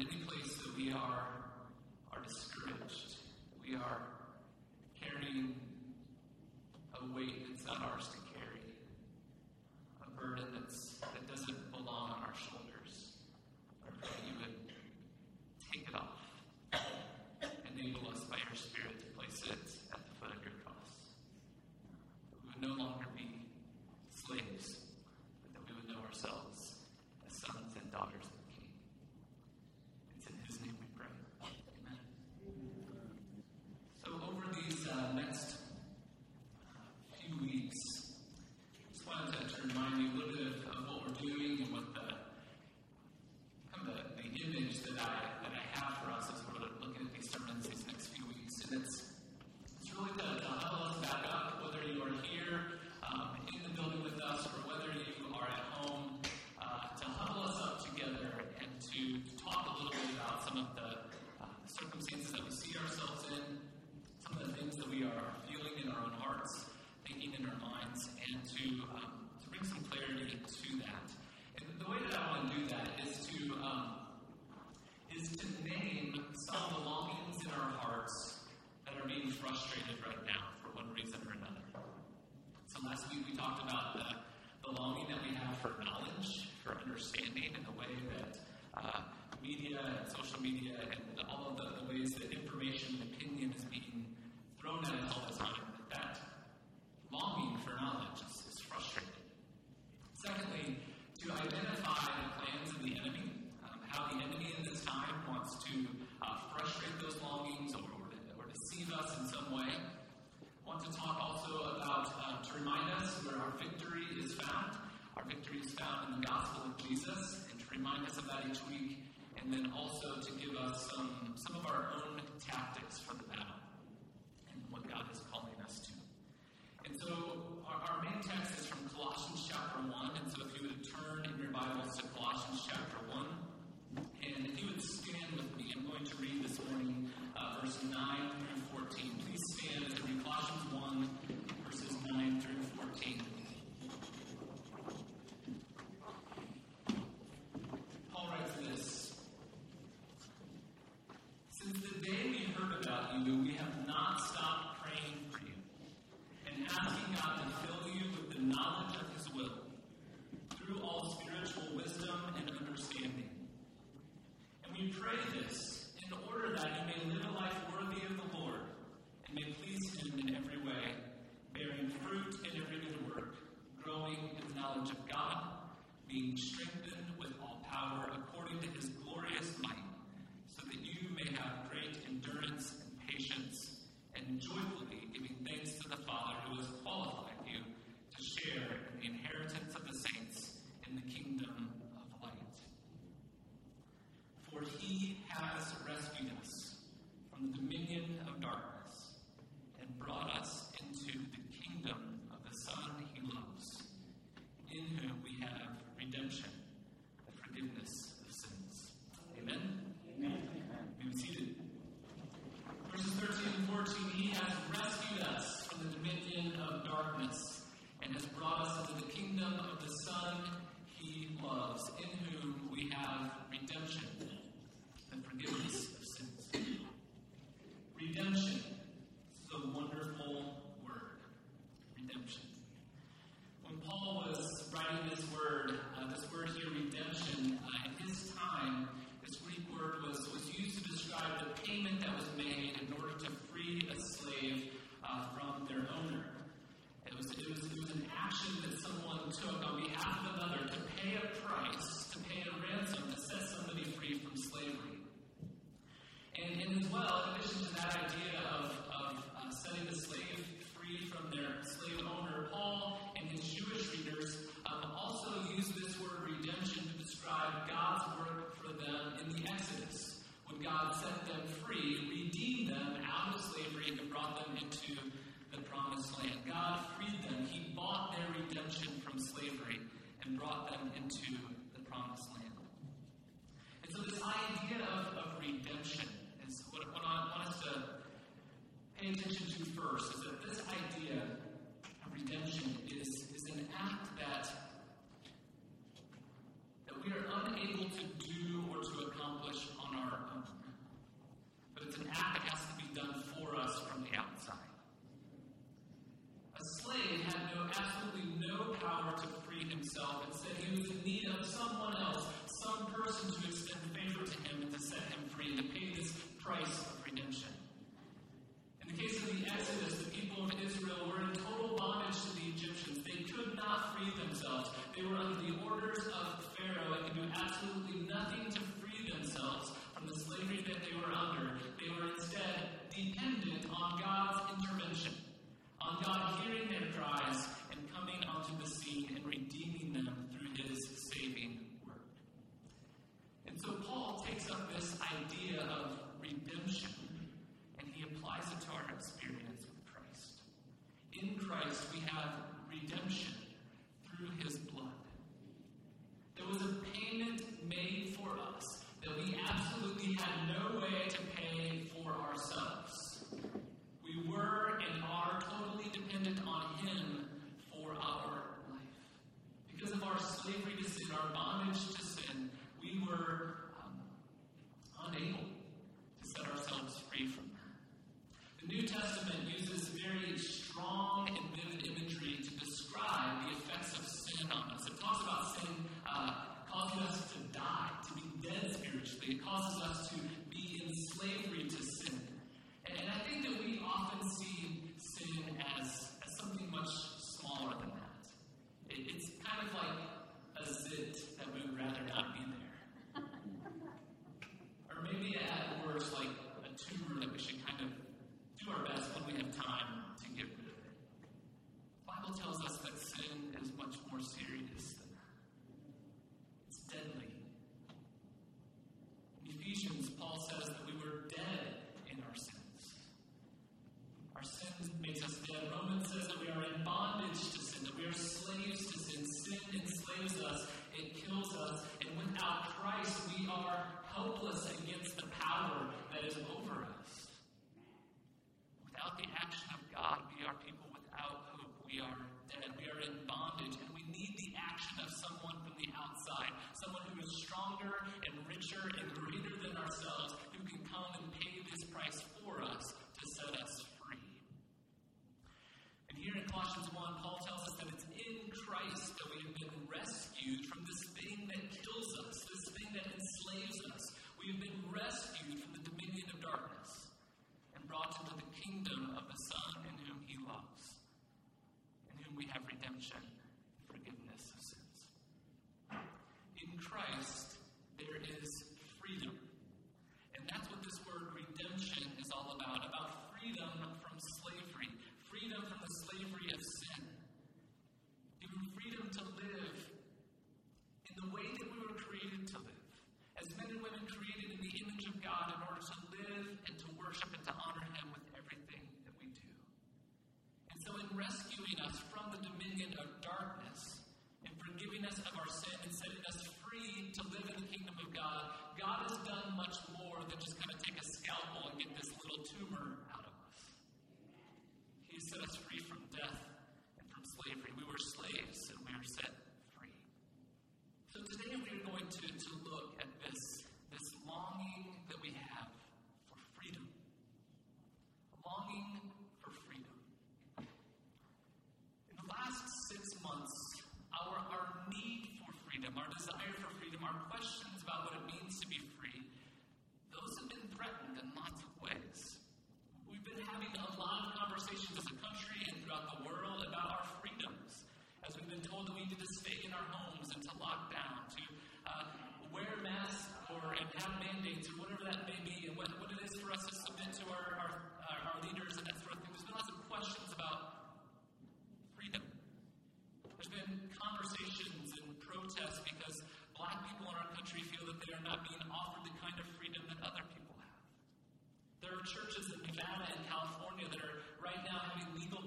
in any place that we are talked about the, the longing that we have for knowledge, for understanding, and the way that uh, media and social media and all of the, the ways that information and opinion is being thrown at us all the time. uh, from their owner. It was, it, was, it was an action that someone took on behalf of another to pay a price, to pay a ransom, to set somebody free from slavery. And, and as well, in addition to that idea of, of uh, setting the slave free from their slave owner, Paul and his Jewish readers um, also use this word redemption to describe God's work for them in the Exodus, when God set brought them into the promised land. And so, this idea of, of redemption is what, what I want us to pay attention to first is that this idea of redemption is, is an act that, that we are unable to do or to accomplish on our own. But it's an act that has to be done for us from the outside. A slave had no absolutely no power to himself. Instead, he was in need of someone else, some person to extend favor to him and to set him free, to pay this price of redemption. In the case of the Exodus, the people of Israel were in total bondage to the Egyptians. They could not free themselves. They were under the orders of Pharaoh and could do absolutely nothing to free themselves from the slavery that they were under. They were instead dependent on God's intervention, on God hearing their cries and coming onto the scene and redeeming them through his saving work. And so Paul takes up this idea of redemption and he applies it to our experience with Christ. In Christ, we have redemption through his blood. There was a payment made for us that we absolutely had no way to pay for ourselves. We were and are totally dependent on him for our life. Because of our slavery to sin, our bondage. To sin, we were um, unable to set ourselves free from that. The New Testament uses very strong and vivid imagery to describe the effects of sin on us. It talks about sin uh, causing us to die, to be dead spiritually. It causes us to be in slavery to sin. And, and I think that we often see sin as, as something much smaller than that. It, it's kind of like a zit that we would rather not be there. Or maybe at worst, like a tumor that we should kind of do our best when we have time to get rid of it. The Bible tells us that sin is much more serious than that. It's deadly. In Ephesians, Paul says that we were dead in our sins. Our sins makes us dead. Romans says that we are in bondage to sin, that we are slaves to sin. Sin enslaves us, it kills us, and without Christ, we are helpless against the power that is over us. Without the action of God, we are people without hope. We are dead. We are in bondage, and we need the action of someone from the outside, someone who is stronger and richer and greater than ourselves, who can come and pay this price for us to set us free. And here in Colossians 1, Paul tells us that it's in Christ that we have been rescued from this thing that kills us, this thing that enslaves us. We have been rescued from the dominion of darkness and brought into the kingdom of the Son in whom he loves, in whom we have redemption forgiveness of sins. In Christ, there is freedom. And that's what this word redemption is all about about freedom people that we need to stay in our homes and to lock down, to uh, wear masks or and have mandates or whatever that may be, and what, what it is for us to submit to our, our, our leaders and that sort of thing. There's been lots of questions about freedom. There's been conversations and protests because black people in our country feel that they are not being offered the kind of freedom that other people have. There are churches in Nevada and California that are right now having legal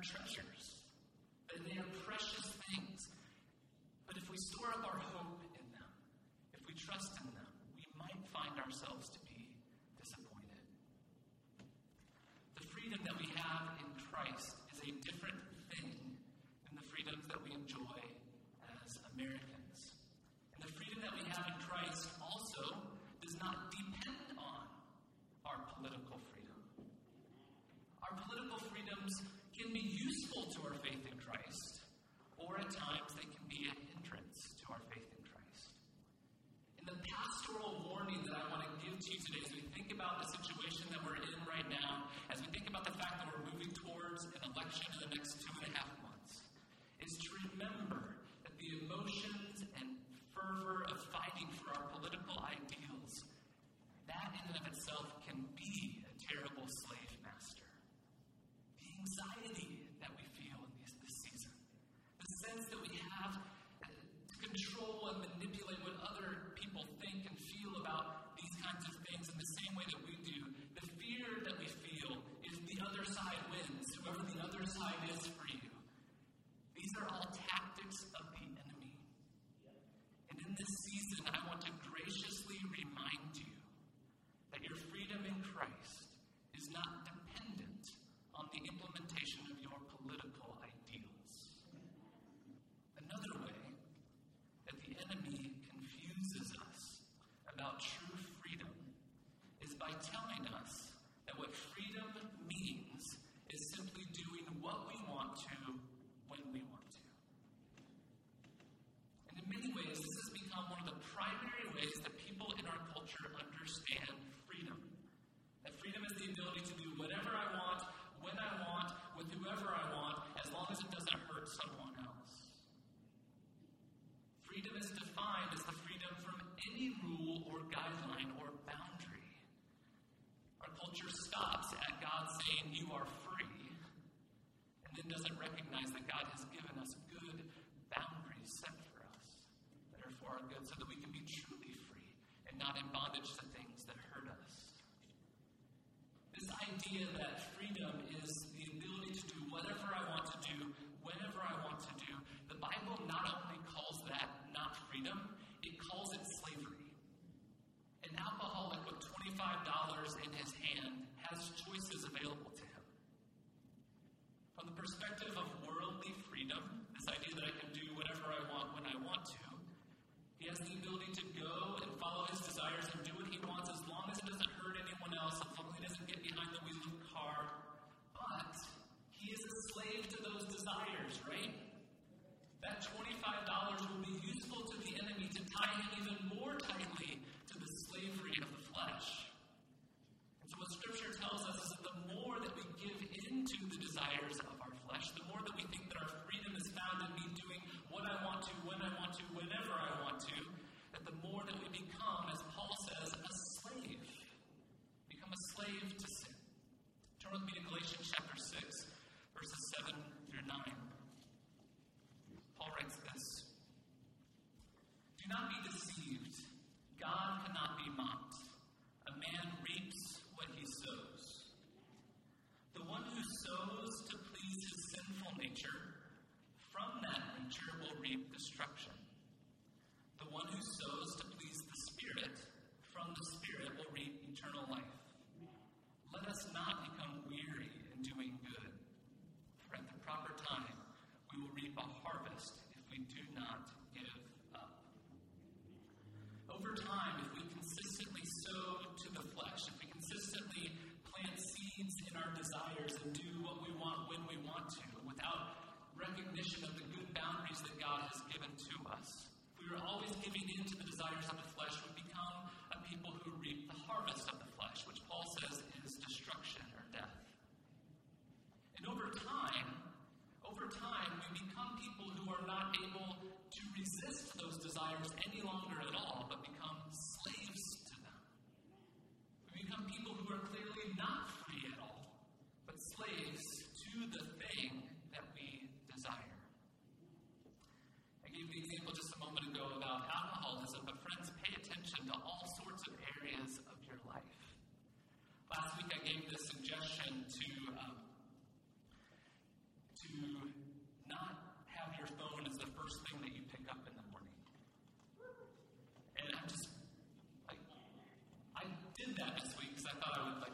They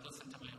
listen to my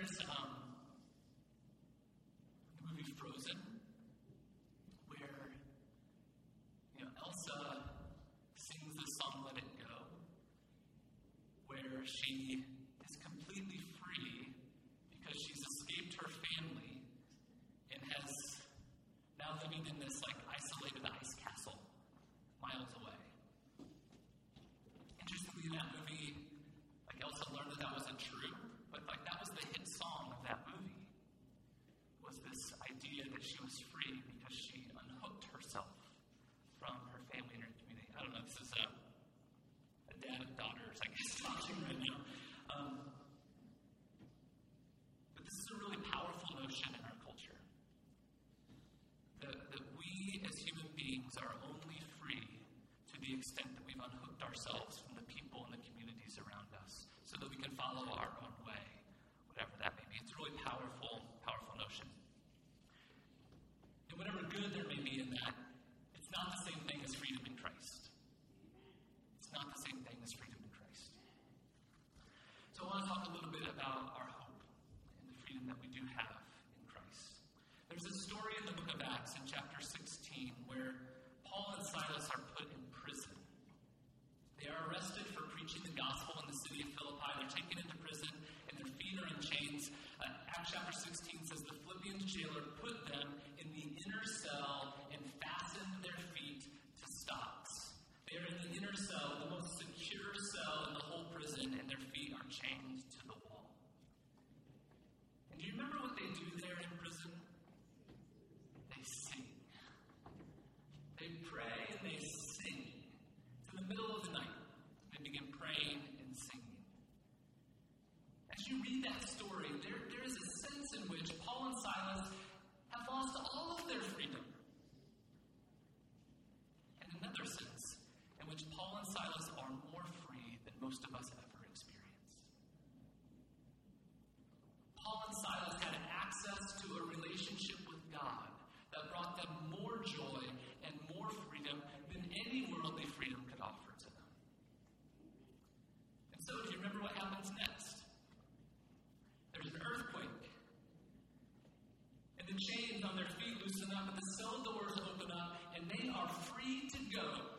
there's um, the movie Frozen, where you know Elsa sings the song "Let It Go," where she extent that we've unhooked ourselves from the people and the communities around us so that we can follow taken into prison, and their feet are in chains. Uh, Acts chapter 16 says the Philippians jailer free to go.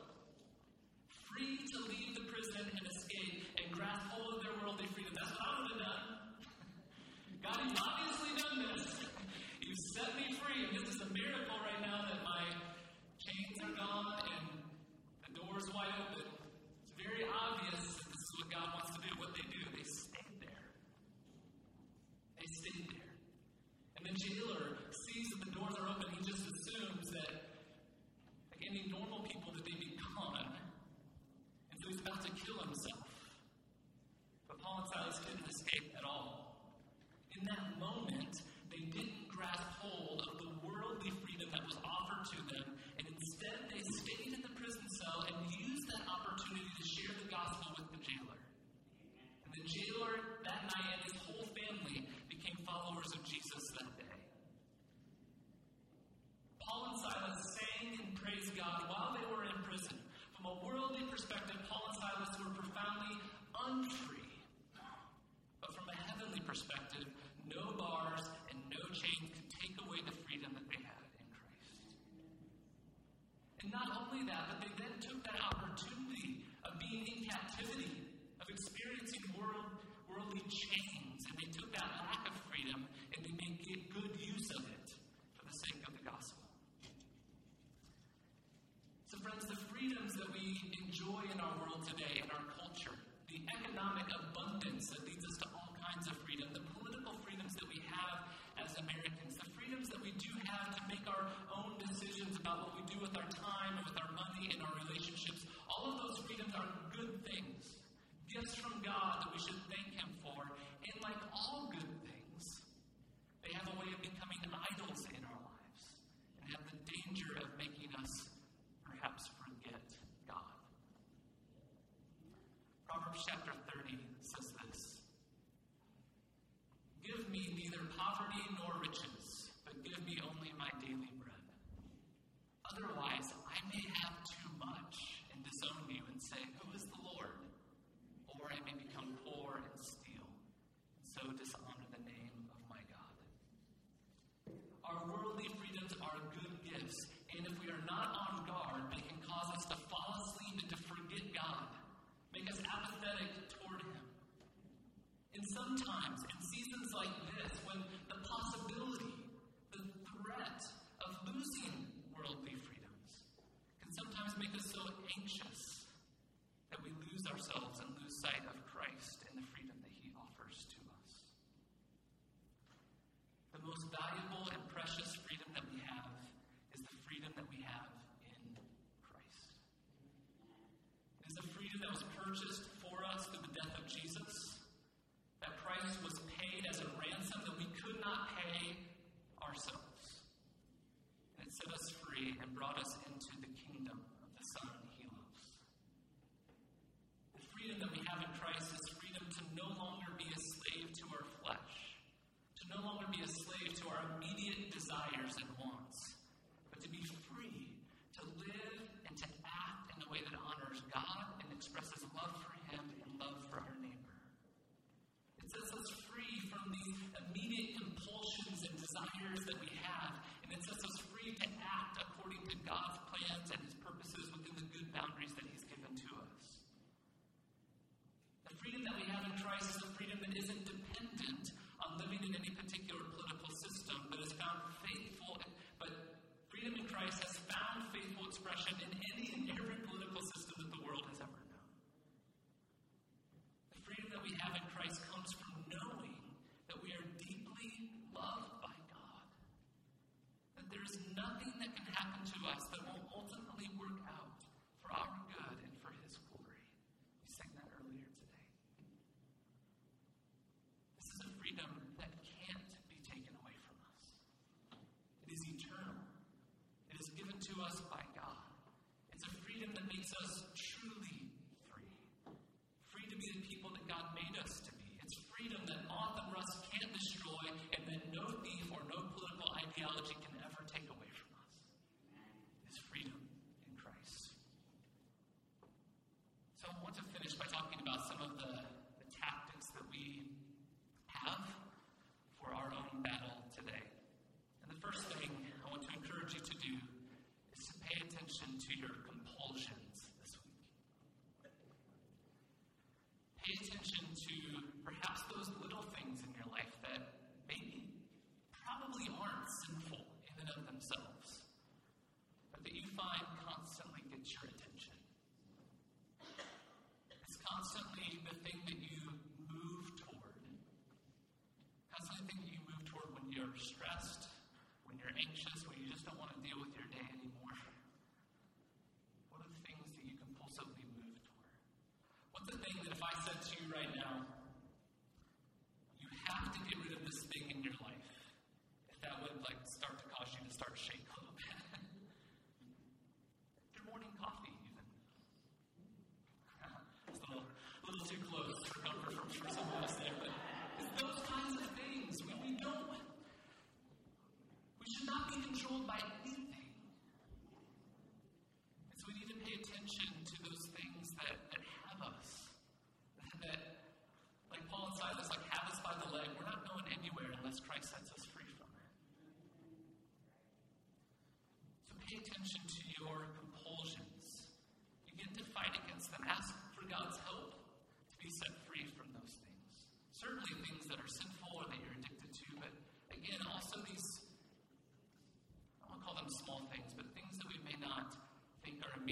controlled by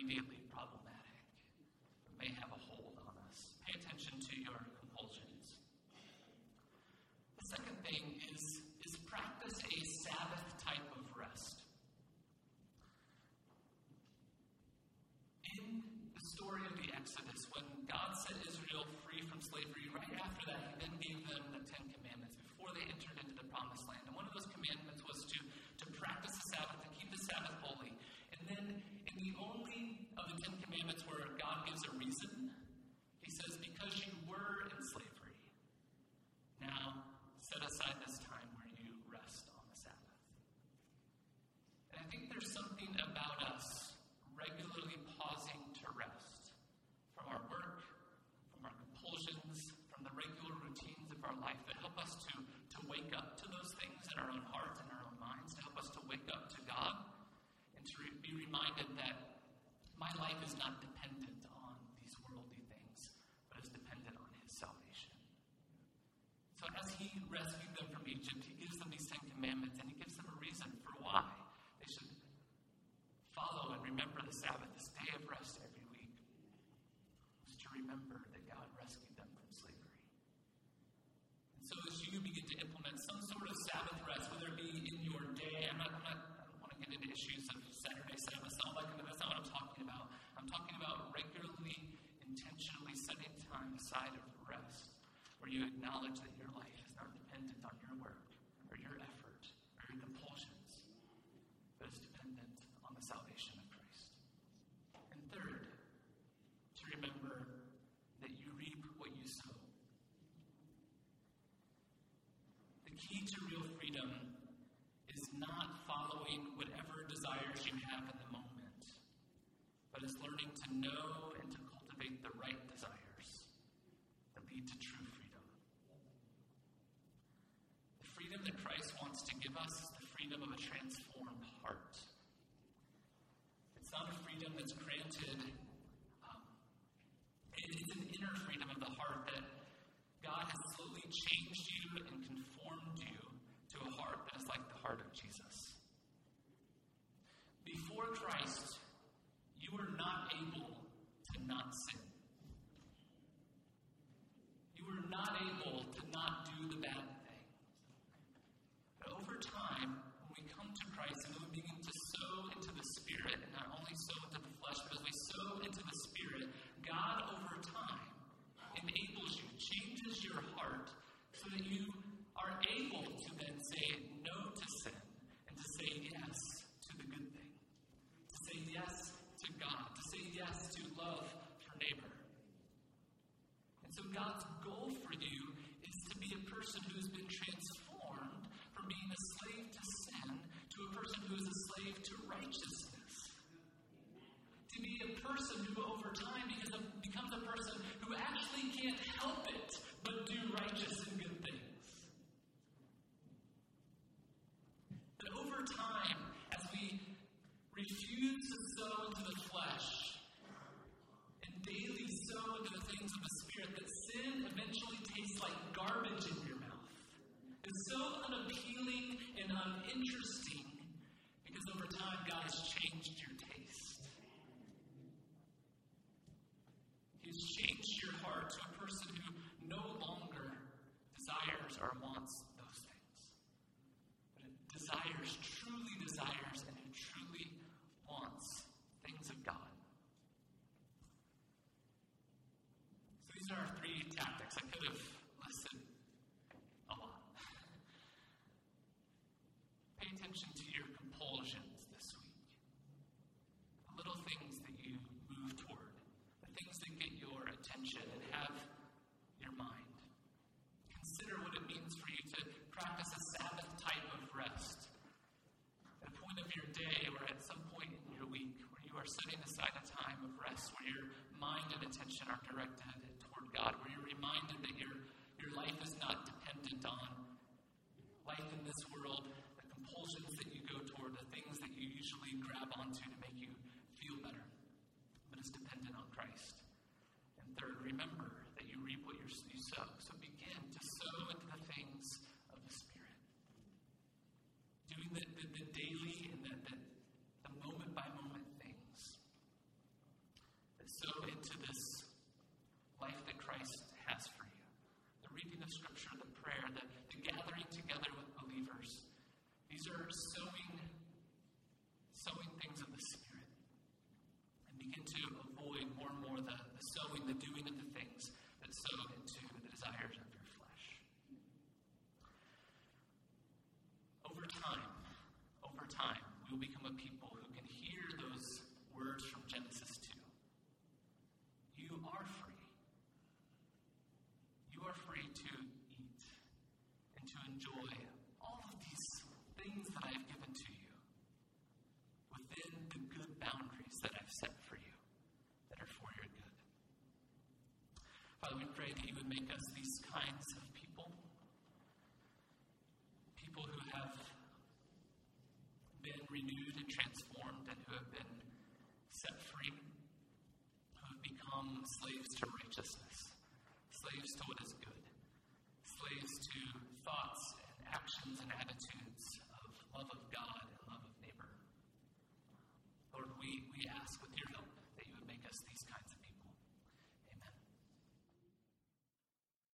daily. rescued them from Egypt, he gives them these Ten Commandments, and he gives them a reason for why they should follow and remember the Sabbath, this day of rest every week, is to remember that God rescued them from slavery. And so as you begin to implement some sort of Sabbath rest, whether it be in your day, I'm not, I'm not I don't want to get into issues of Saturday Sabbath, all that kind that's not what I'm talking about. I'm talking about regularly, intentionally setting time aside of rest, where you acknowledge that not sin. setting aside a time of rest where your mind and attention are so We pray that you would make us these kinds of